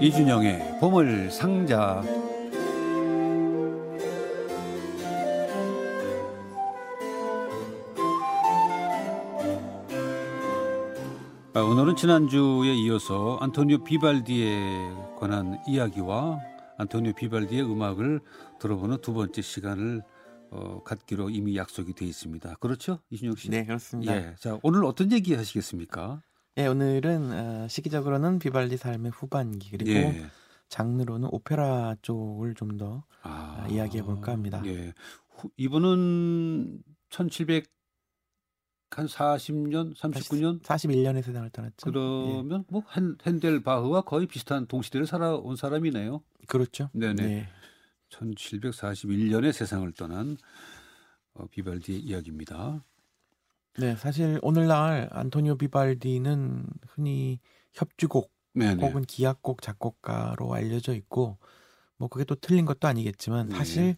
이준영의 보물 상자. 아, 오늘은 지난주에 이어서 안토니오 비발디에 관한 이야기와 안토니오 비발디의 음악을 들어보는 두 번째 시간을 어, 갖기로 이미 약속이 돼 있습니다. 그렇죠, 이준영 씨? 네, 그렇습니다. 예. 자, 오늘 어떤 얘기 하시겠습니까? 예, 오늘은 어, 시기적으로는 비발디 삶의 후반기 그리고 예. 장르로는 오페라 쪽을 좀더 아, 이야기해 볼까 합니다. 예. 후, 이분은 1700 한 40년, 39년 41년에 세상을 떠났죠. 그러면 뭐 헨, 헨델 바흐와 거의 비슷한 동시대를 살아온 사람이네요. 예, 그렇죠. 네네. 네. 1741년에 세상을 떠난 어, 비발디의 이야기입니다. 네, 사실 오늘날 안토니오 비발디는 흔히 협주곡 네네. 혹은 기악곡 작곡가로 알려져 있고 뭐 그게 또 틀린 것도 아니겠지만 네. 사실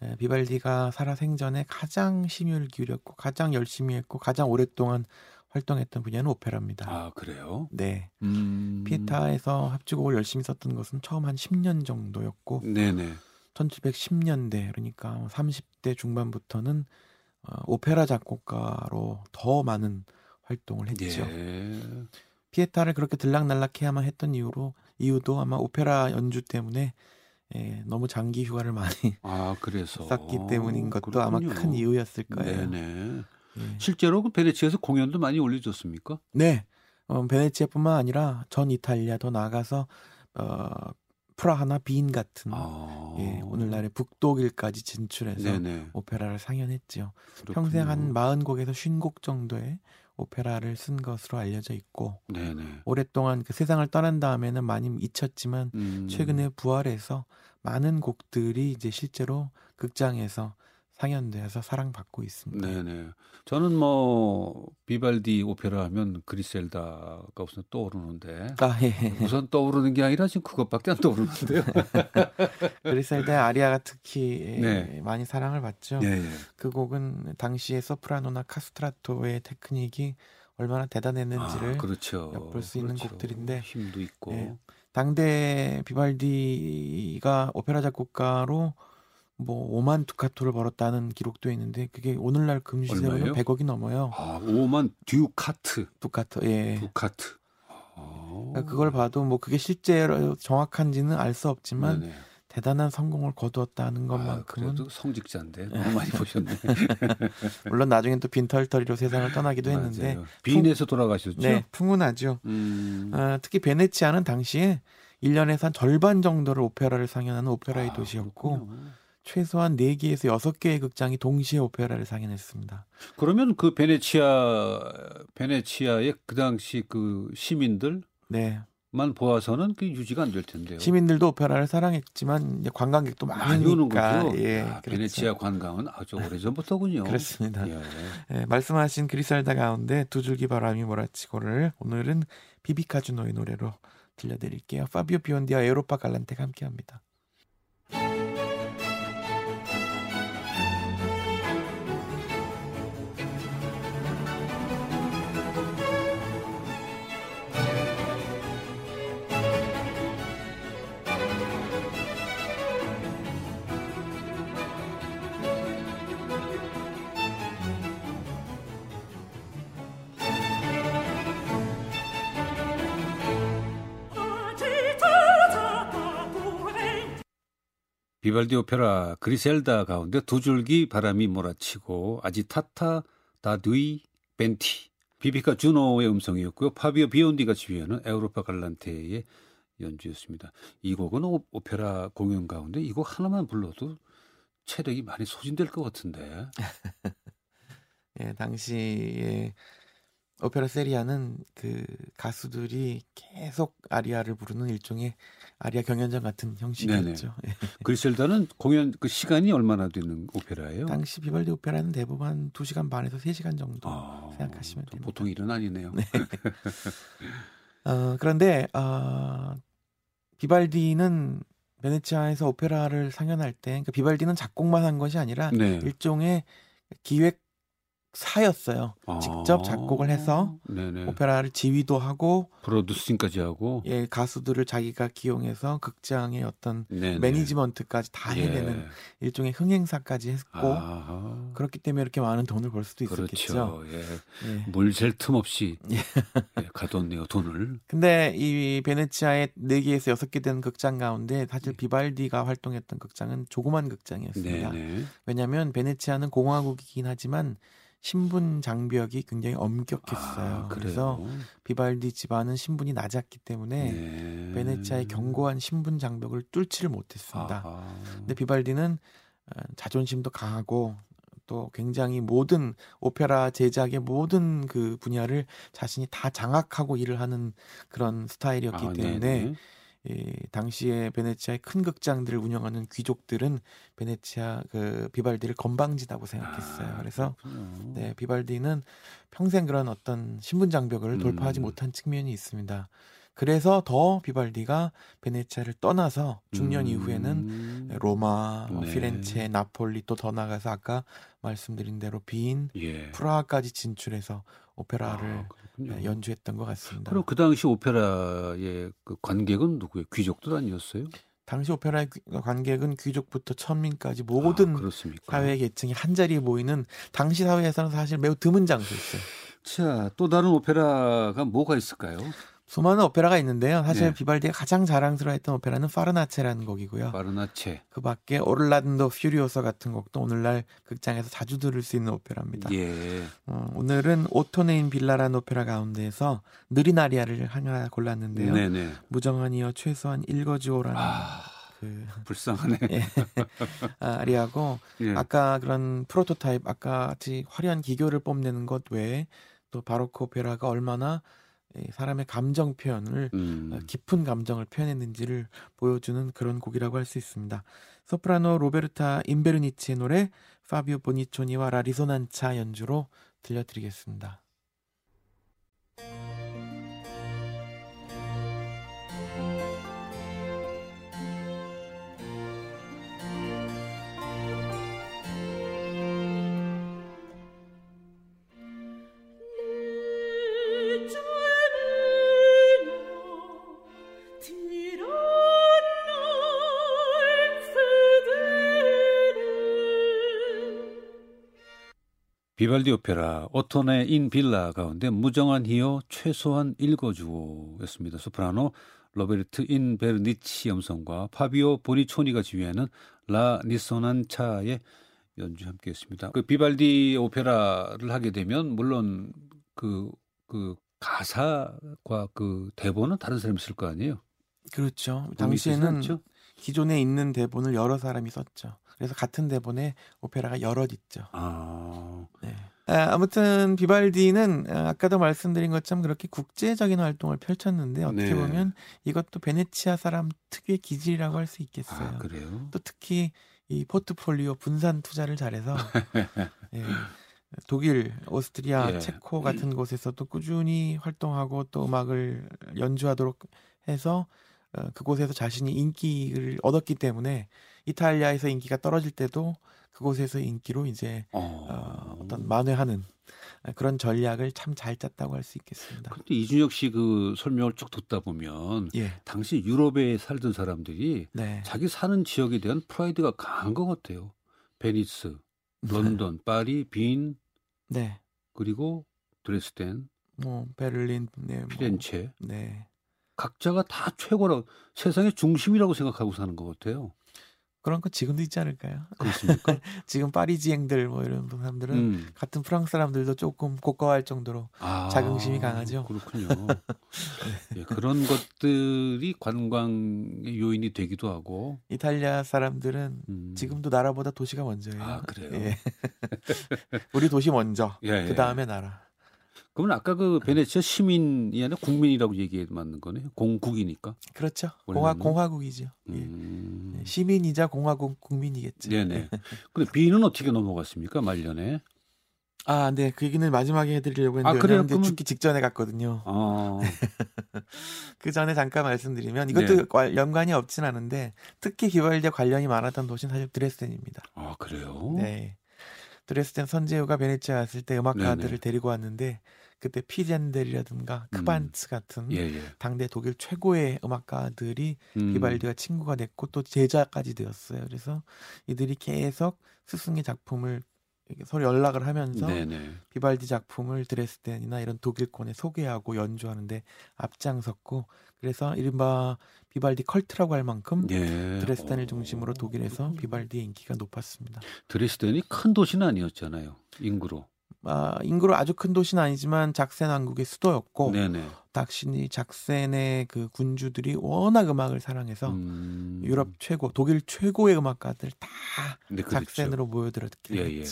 에, 비발디가 살아 생전에 가장 심혈을 기울였고 가장 열심히 했고 가장 오랫동안 활동했던 분야는 오페라입니다. 아 그래요? 네. 음. 피에타에서 합주곡을 열심히 썼던 것은 처음 한 10년 정도였고 네네. 1710년대 그러니까 30대 중반부터는 어, 오페라 작곡가로 더 많은 활동을 했죠. 예. 피에타를 그렇게 들락날락해야만 했던 이유로 이유도 아마 오페라 연주 때문에 예, 너무 장기 휴가를 많이 아 그래서 썼기 때문인 것도 아마 그렇군요. 큰 이유였을 거예요. 네네. 예. 실제로 그 베네치아에서 공연도 많이 올려졌습니까? 네, 어, 베네치아뿐만 아니라 전 이탈리아 더 나아가서 어, 프라하나 빈 같은 아. 예, 오늘날의 북독일까지 진출해서 네네. 오페라를 상연했죠. 그렇군요. 평생 한 40곡에서 50곡 정도의 오페라를 쓴 것으로 알려져 있고 네네. 오랫동안 그 세상을 떠난 다음에는 많이 잊혔지만 음. 최근에 부활해서 많은 곡들이 이제 실제로 극장에서 상연돼서 사랑받고 있습니다. 네네. 저는 뭐 비발디 오페라 하면 그리셀다가 우선 떠오르는데 아, 예. 우선 떠오르는 게 아니라 지금 그것밖에 안 떠오르는데요. 그리셀데 아리아가 특히 예, 네. 많이 사랑을 받죠. 예, 예. 그 곡은 당시에 소프라노나 카스트라토의 테크닉이 얼마나 대단했는지를 아, 그렇죠. 엿볼 수 있는 그렇죠. 곡들인데, 힘도 있고. 예. 당대 비발디가 오페라 작곡가로 뭐 5만 두카토를 벌었다는 기록도 있는데 그게 오늘날 금시세로는 얼마예요? 100억이 넘어요. 아, 오만 듀카트. 두카토. 예. 두카트. 아. 그러니까 그걸 봐도 뭐 그게 실제로 정확한지는 알 수 없지만 네네. 대단한 성공을 거두었다는 아, 것만큼은 그래도 성직자인데 너무 많이 보셨네. 물론 나중엔 또 빈털터리로 세상을 떠나기도 했는데 맞아요. 빈에서 돌아가셨죠. 네, 풍운하죠. 음. 아, 특히 베네치아는 당시에 1년에서 한 절반 정도를 오페라를 상연하는 오페라의 아, 도시였고 그렇군요. 최소한 4개에서 6개의 극장이 동시에 오페라를 상연했습니다. 그러면 그 베네치아 베네치아의 그 당시 그 시민들만 네. 보아서는 그 유지가 안 될 텐데요. 시민들도 오페라를 사랑했지만 관광객도 많이 오는 거죠. 예, 아, 그렇죠. 베네치아 관광은 아주 오래전부터군요. 그렇습니다. 예. 예, 말씀하신 그리살다 가운데 두 줄기 바람이 몰아치고를 오늘은 비비카 주노의 노래로 들려드릴게요. 파비오 비온디와 에우로파 갈란테가 함께합니다. 비발디 오페라 그리셀다 가운데 두 줄기 바람이 몰아치고 아지타타 다두이 벤티 비비카 주노의 음성이었고요. 파비오 비온디가 지휘하는 에우로파 갈란테의 연주였습니다. 이 곡은 오, 오페라 공연 가운데 이 곡 하나만 불러도 체력이 많이 소진될 것 같은데. 예, 당시에 오페라 세리아는 그 가수들이 계속 아리아를 부르는 일종의 아리아 경연장 같은 형식이었죠. 예. 그리셀다는 공연 그 시간이 얼마나 되는 오페라예요? 당시 비발디 오페라는 대부분 한 2시간 반에서 3시간 정도 아, 생각하시면 됩니다. 보통 일은 아니네요. 어, 그런데 어, 비발디는 베네치아에서 오페라를 상연할 때 그러니까 비발디는 작곡만 한 것이 아니라 네. 일종의 기획 사였어요. 직접 작곡을 해서 아, 네네. 오페라를 지휘도 하고 프로듀싱까지 하고 예 가수들을 자기가 기용해서 극장의 어떤 네네. 매니지먼트까지 다 예. 해내는 일종의 흥행사까지 했고 아하. 그렇기 때문에 이렇게 많은 돈을 벌 수도 있었겠죠. 그렇죠. 예. 예. 물샐 틈 없이 예. 예, 가뒀네요 돈을. 근데 이 베네치아의 4 개에서 6개 되는 극장 가운데 사실 비발디가 활동했던 극장은 조그만 극장이었습니다. 네네. 왜냐하면 베네치아는 공화국이긴 하지만 신분 장벽이 굉장히 엄격했어요. 아, 그래서? 비발디 집안은 신분이 낮았기 때문에 네. 베네치아의 견고한 신분 장벽을 뚫지를 못했습니다. 아하. 근데 비발디는 어, 자존심도 강하고 또 굉장히 모든 오페라 제작의 모든 그 분야를 자신이 다 장악하고 일을 하는 그런 스타일이었기 아, 때문에 네네. 이 당시에 베네치아의 큰 극장들을 운영하는 귀족들은 베네치아 그 비발디를 건방지다고 생각했어요. 아, 그래서. 네, 비발디는 평생 그런 어떤 신분 장벽을 돌파하지 음. 못한 측면이 있습니다. 그래서 더 비발디가 베네치아를 떠나서 중년 음. 이후에는 로마, 뭐 네. 피렌체, 나폴리 또 더 나가서 아까 말씀드린 대로 빈, 예. 프라하까지 진출해서 오페라를 아, 그렇군요. 연주했던 것 같습니다. 그럼 그 당시 오페라의 그 관객은 누구예요? 귀족들 아니었어요? 당시 오페라의 귀- 관객은 귀족부터 천민까지 모든 아? 사회 계층이 한 자리에 모이는 당시 사회에서는 사실 매우 드문 장소였어요. 자, 또 다른 오페라가 뭐가 있을까요? 수많은 오페라가 있는데요. 사실 네. 비발디가 가장 자랑스러워했던 오페라는 파르나체라는 곡이고요. 파르나체. 그 밖에 Orlando Furioso 같은 곡도 오늘날 극장에서 자주 들을 수 있는 오페라입니다. 예. 어, 오늘은 Ottone in Villa라는 오페라 가운데에서 느린 아리아를 하나 골랐는데요. 네네. 무정한이여 최소한 읽어주오라는 아, 그 불쌍하네. 예. 아리아고 예. 아까 그런 프로토타입 아까 같이 화려한 기교를 뽐내는 것 외에 또 바로크 오페라가 얼마나 이 사람의 감정 표현을 음. 어, 깊은 감정을 표현했는지를 보여주는 그런 곡이라고 할 수 있습니다. 소프라노 로베르타 인베르니치의 노래 파비오 보니초니와 라 리소난차 연주로 들려드리겠습니다. 비발디 오페라 Ottone in Villa 가운데 무정한 이여 최소한 읽어주오였습니다. 소프라노 로베르타 인베르니치 음성과 파비오 보니초니가 지휘하는 라 리소난차의 연주 함께했습니다. 그 비발디 오페라를 하게 되면 물론 그, 그 가사과 그 대본은 다른 사람이 쓸 거 아니에요? 그렇죠. 당시에는? 기존에 있는 대본을 여러 사람이 썼죠. 그래서 같은 대본에 오페라가 여럿 있죠. 아, 네. 아, 아무튼 비발디는 아, 아까도 말씀드린 것처럼 그렇게 국제적인 활동을 펼쳤는데 어떻게 네. 보면 이것도 베네치아 사람 특유의 기질이라고 할 수 있겠어요. 아 그래요? 또 특히 이 포트폴리오 분산 투자를 잘해서 예, 독일, 오스트리아, 예. 체코 같은 곳에서도 꾸준히 활동하고 또 음악을 연주하도록 해서 어, 그곳에서 자신이 인기를 얻었기 때문에 이탈리아에서 인기가 떨어질 때도 그곳에서 인기로 이제 어, 어, 어떤 만회하는 그런 전략을 참 잘 짰다고 할 수 있겠습니다. 근데 이준혁 씨 그 설명을 쭉 듣다 보면 예, 당시 유럽에 살던 사람들이 네, 자기 사는 지역에 대한 프라이드가 강한 것 같아요. 베니스, 런던, 파리, 빈 네, 그리고 드레스덴, 뭐 베를린, 네, 뭐, 피렌체. 네, 각자가 다 최고라고 세상의 중심이라고 생각하고 사는 것 같아요. 그런 거 지금도 있지 않을까요? 그렇습니까? 지금 파리지앵들 뭐 이런 사람들은 음. 같은 프랑스 사람들도 조금 고가할 정도로 아, 자긍심이 강하죠. 그렇군요. 예, 그런 것들이 관광의 요인이 되기도 하고. 이탈리아 사람들은 음. 지금도 나라보다 도시가 먼저예요. 아 그래요. 예. 우리 도시 먼저, 예, 예. 그 다음에 나라. 그러면 아까 그 베네치아 시민이 아니라 국민이라고 얘기해 맞는 거네요. 공국이니까. 그렇죠. 공화 공화국이죠. 예. 음. 예, 시민이자 공화국 국민이겠죠. 네네. 근데 비는 어떻게 넘어갔습니까 말년에? 아, 네. 그 얘기는 마지막에 해드리려고 아, 했는데 그래요? 왜냐하면 이제 그러면- 죽기 직전에 갔거든요. 아, 그 전에 잠깐 말씀드리면 이것도 네. 관- 연관이 없진 않은데 특히 기발디와 관련이 많았던 도시는 사실 드레스덴입니다. 아 그래요? 네. 드레스덴 선제후가 베네치아 왔을 때 음악가들을 네네. 데리고 왔는데 그때 피젠델이라든가 음. 크반츠 같은 예, 예. 당대 독일 최고의 음악가들이 음. 비발디와 친구가 됐고 또 제자까지 되었어요. 그래서 이들이 계속 스승의 작품을 서로 연락을 하면서 네네. 비발디 작품을 드레스덴이나 이런 독일권에 소개하고 연주하는데 앞장섰고 그래서 이른바 비발디 cult라고 할 만큼 예. 드레스덴을 어. 중심으로 독일에서 비발디의 인기가 높았습니다. 드레스덴이 큰 도시는 아니었잖아요. 인구로. 아, 인구로 아주 큰 도시는 아니지만 작센 왕국의 수도였고 네네. 닥신이 작센의 그 군주들이 워낙 음악을 사랑해서 음. 유럽 최고, 독일 최고의 음악가들 다 네, 그렇죠. 작센으로 모여들었게 예, 예.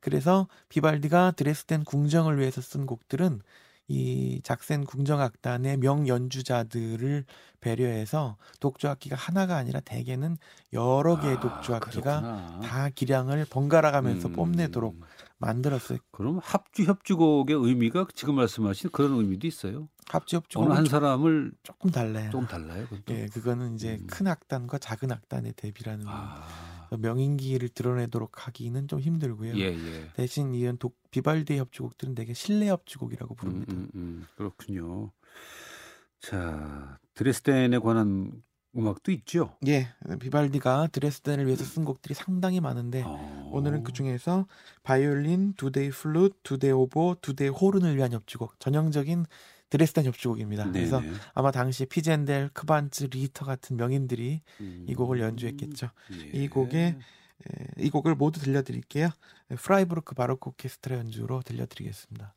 그래서 비발디가 드레스덴 궁정을 위해서 쓴 곡들은 이 작센 궁정악단의 명연주자들을 배려해서 독주악기가 하나가 아니라 대개는 여러 개의 아, 독주악기가 그렇구나. 다 기량을 번갈아 가면서 음. 뽐내도록 만들었어요. 그럼 합주 협주곡의 의미가 지금 말씀하신 그런 의미도 있어요. 합주 어느 협주곡은 한 조- 사람을 조금 달라요. 좀 달라요. 그것도? 예, 그거는 이제 음. 큰 악단과 작은 악단의 대비라는 아, 명인기를 드러내도록 하기는 좀 힘들고요. 예, 예. 대신 이은 독 비발디의 협주곡들은 되게 실내 협주곡이라고 음, 부릅니다. 음, 음, 그렇군요. 자, 드레스덴에 관한 음악도 있죠. 예, 비발디가 드레스덴을 위해서 쓴 곡들이 상당히 많은데 어. 오늘은 그 중에서 바이올린, 두 대의 플룻, 두 대의 오보에, 두 대의 호른을 위한 협주곡, 전형적인 드레스덴 협주곡입니다. 네네. 그래서 아마 당시 피젠델, 크반츠, 리히터 같은 명인들이 음. 이 곡을 연주했겠죠. 예. 이 곡에 에, 이 곡을 모두 들려드릴게요. 프라이부르크 바로크 오케스트라 연주로 들려드리겠습니다.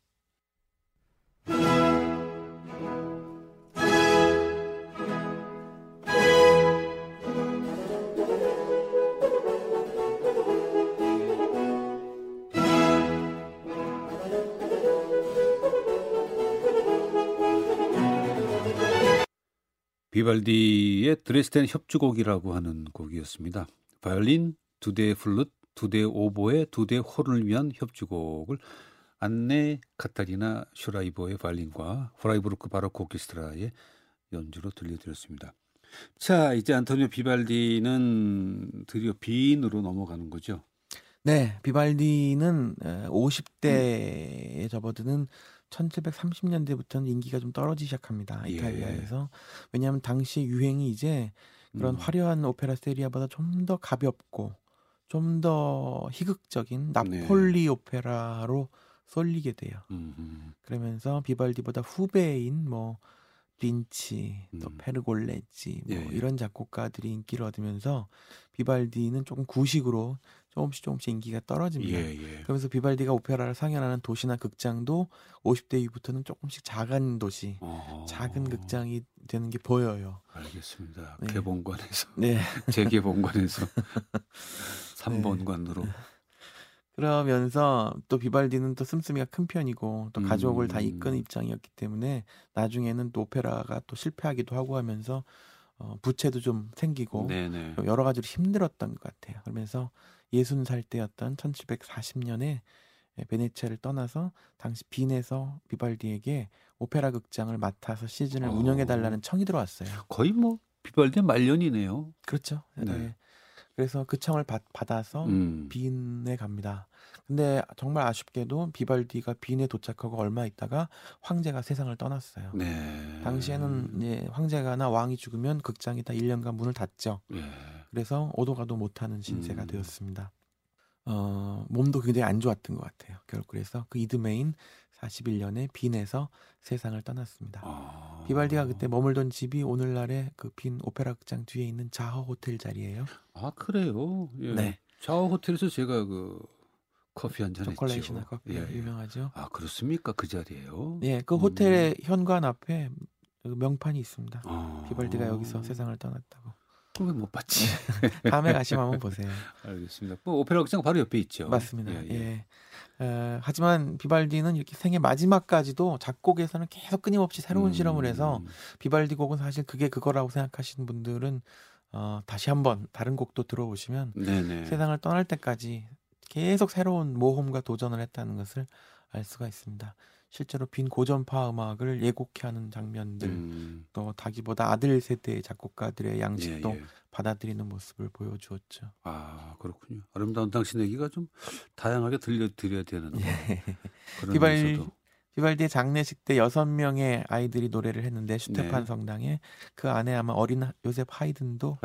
비발디의 드레스덴 협주곡이라고 하는 곡이었습니다. 바이올린, 두 대의 플룻, 두 대의 오보에 두 대의 호른을 위한 협주곡을 안네 카타리나 슈라이버의 바이올린과 프라이부르크 바로크 오케스트라의 연주로 들려드렸습니다. 자, 이제 안토니오 비발디는 드디어 비인으로 넘어가는 거죠. 네, 비발디는 50대에 접어드는 1730년대부터는 인기가 좀 떨어지기 시작합니다. 예. 이탈리아에서. 왜냐하면 당시 유행이 이제 그런 음. 화려한 오페라 세리아보다 좀 더 가볍고 좀 더 희극적인 네. 나폴리 오페라로 쏠리게 돼요. 음, 음. 그러면서 비발디보다 후배인 뭐 빈치, 또 음. 페르골레지 뭐 예. 이런 작곡가들이 인기를 얻으면서 비발디는 조금 구식으로 조금씩 조금씩 인기가 떨어집니다. 예, 예. 그러면서 비발디가 오페라를 상연하는 도시나 극장도 50대 이후부터는 조금씩 작은 도시, 어, 작은 극장이 되는 게 보여요. 알겠습니다. 네. 개봉관에서 네. 재개봉관에서 3번관으로 그러면서 또 비발디는 또 씀씀이가 큰 편이고 또 가족을 다 음. 이끄는 입장이었기 때문에 나중에는 또 오페라가 또 실패하기도 하고 하면서 어, 부채도 좀 생기고 네네. 좀 여러 가지로 힘들었던 것 같아요. 그러면서 60살 때였던 1740년에 베네치아를 떠나서 당시 빈에서 비발디에게 오페라 극장을 맡아서 시즌을 어. 운영해 달라는 청이 들어왔어요. 거의 뭐 비발디 말년이네요. 그렇죠. 네. 네. 그래서 그 청을 받, 받아서 음. 빈에 갑니다. 근데 정말 아쉽게도 비발디가 빈에 도착하고 얼마 있다가 황제가 세상을 떠났어요. 네. 당시에는 이제 황제가나 왕이 죽으면 극장이 다 1년간 문을 닫죠. 예. 그래서 오도 가도 못하는 신세가 음. 되었습니다. 어, 몸도 굉장히 안 좋았던 것 같아요. 결국 그래서 그 이듬해인 41년에 빈에서 세상을 떠났습니다. 아. 비발디가 그때 머물던 집이 오늘날의 그 빈 오페라 극장 뒤에 있는 자허 호텔 자리예요. 아 그래요. 예. 네. 자오 호텔에서 제가 그 커피 한 잔 했죠. 초콜릿이나 커피 예, 예. 유명하죠. 아 그렇습니까 그 자리에요? 예, 그 음. 호텔의 현관 앞에 그 명판이 있습니다. 아. 비발디가 여기서 세상을 떠났다고. 그걸 못 봤지. 다음에 가시면 한번 보세요. 알겠습니다. 뭐 오페라 극장 바로 옆에 있죠. 맞습니다. 예, 예. 예. 어, 하지만 비발디는 이렇게 생애 마지막까지도 작곡에서는 계속 끊임없이 새로운 음. 실험을 해서 비발디 곡은 사실 그게 그거라고 생각하시는 분들은 어, 다시 한번 다른 곡도 들어보시면 네네. 세상을 떠날 때까지 계속 새로운 모험과 도전을 했다는 것을 알 수가 있습니다. 실제로 빈 고전파 음악을 예곡해 하는 장면들 음. 또 다기보다 아들 세대의 작곡가들의 예, 양식도 예. 받아들이는 모습을 보여주었죠. 아 그렇군요. 아름다운 당신 얘기가 좀 다양하게 들려드려야 되는데 예. 면에서도 비발디의 장례식 때 여섯 명의 아이들이 노래를 했는데 슈테판 네. 성당에 그 안에 아마 어린 하- 요셉 하이든도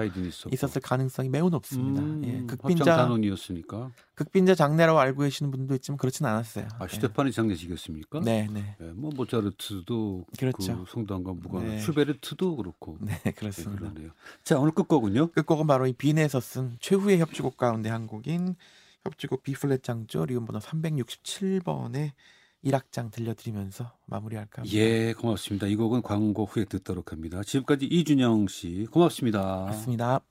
있었을 가능성이 매우 높습니다. 음, 예, 극빈자 단원이었으니까 극빈자 장례라고 알고 계시는 분도 있지만 그렇진 않았어요. 아 슈테판이 장례식이었습니까? 네, 네, 네, 뭐 모차르트도 그렇죠. 그 성당과 무관 네. 슈베르트도 그렇고 네, 네, 그렇습니다. 그러네요. 자 오늘 끝곡은요. 끝곡은 바로 이 빈에서 쓴 최후의 협주곡 가운데 한 곡인 협주곡 비플랫 장조 리온 번호 367번의 1악장 들려드리면서 마무리할까 합니다. 예 고맙습니다. 이 곡은 광고 후에 듣도록 합니다. 지금까지 이준영 씨 고맙습니다. 맞습니다.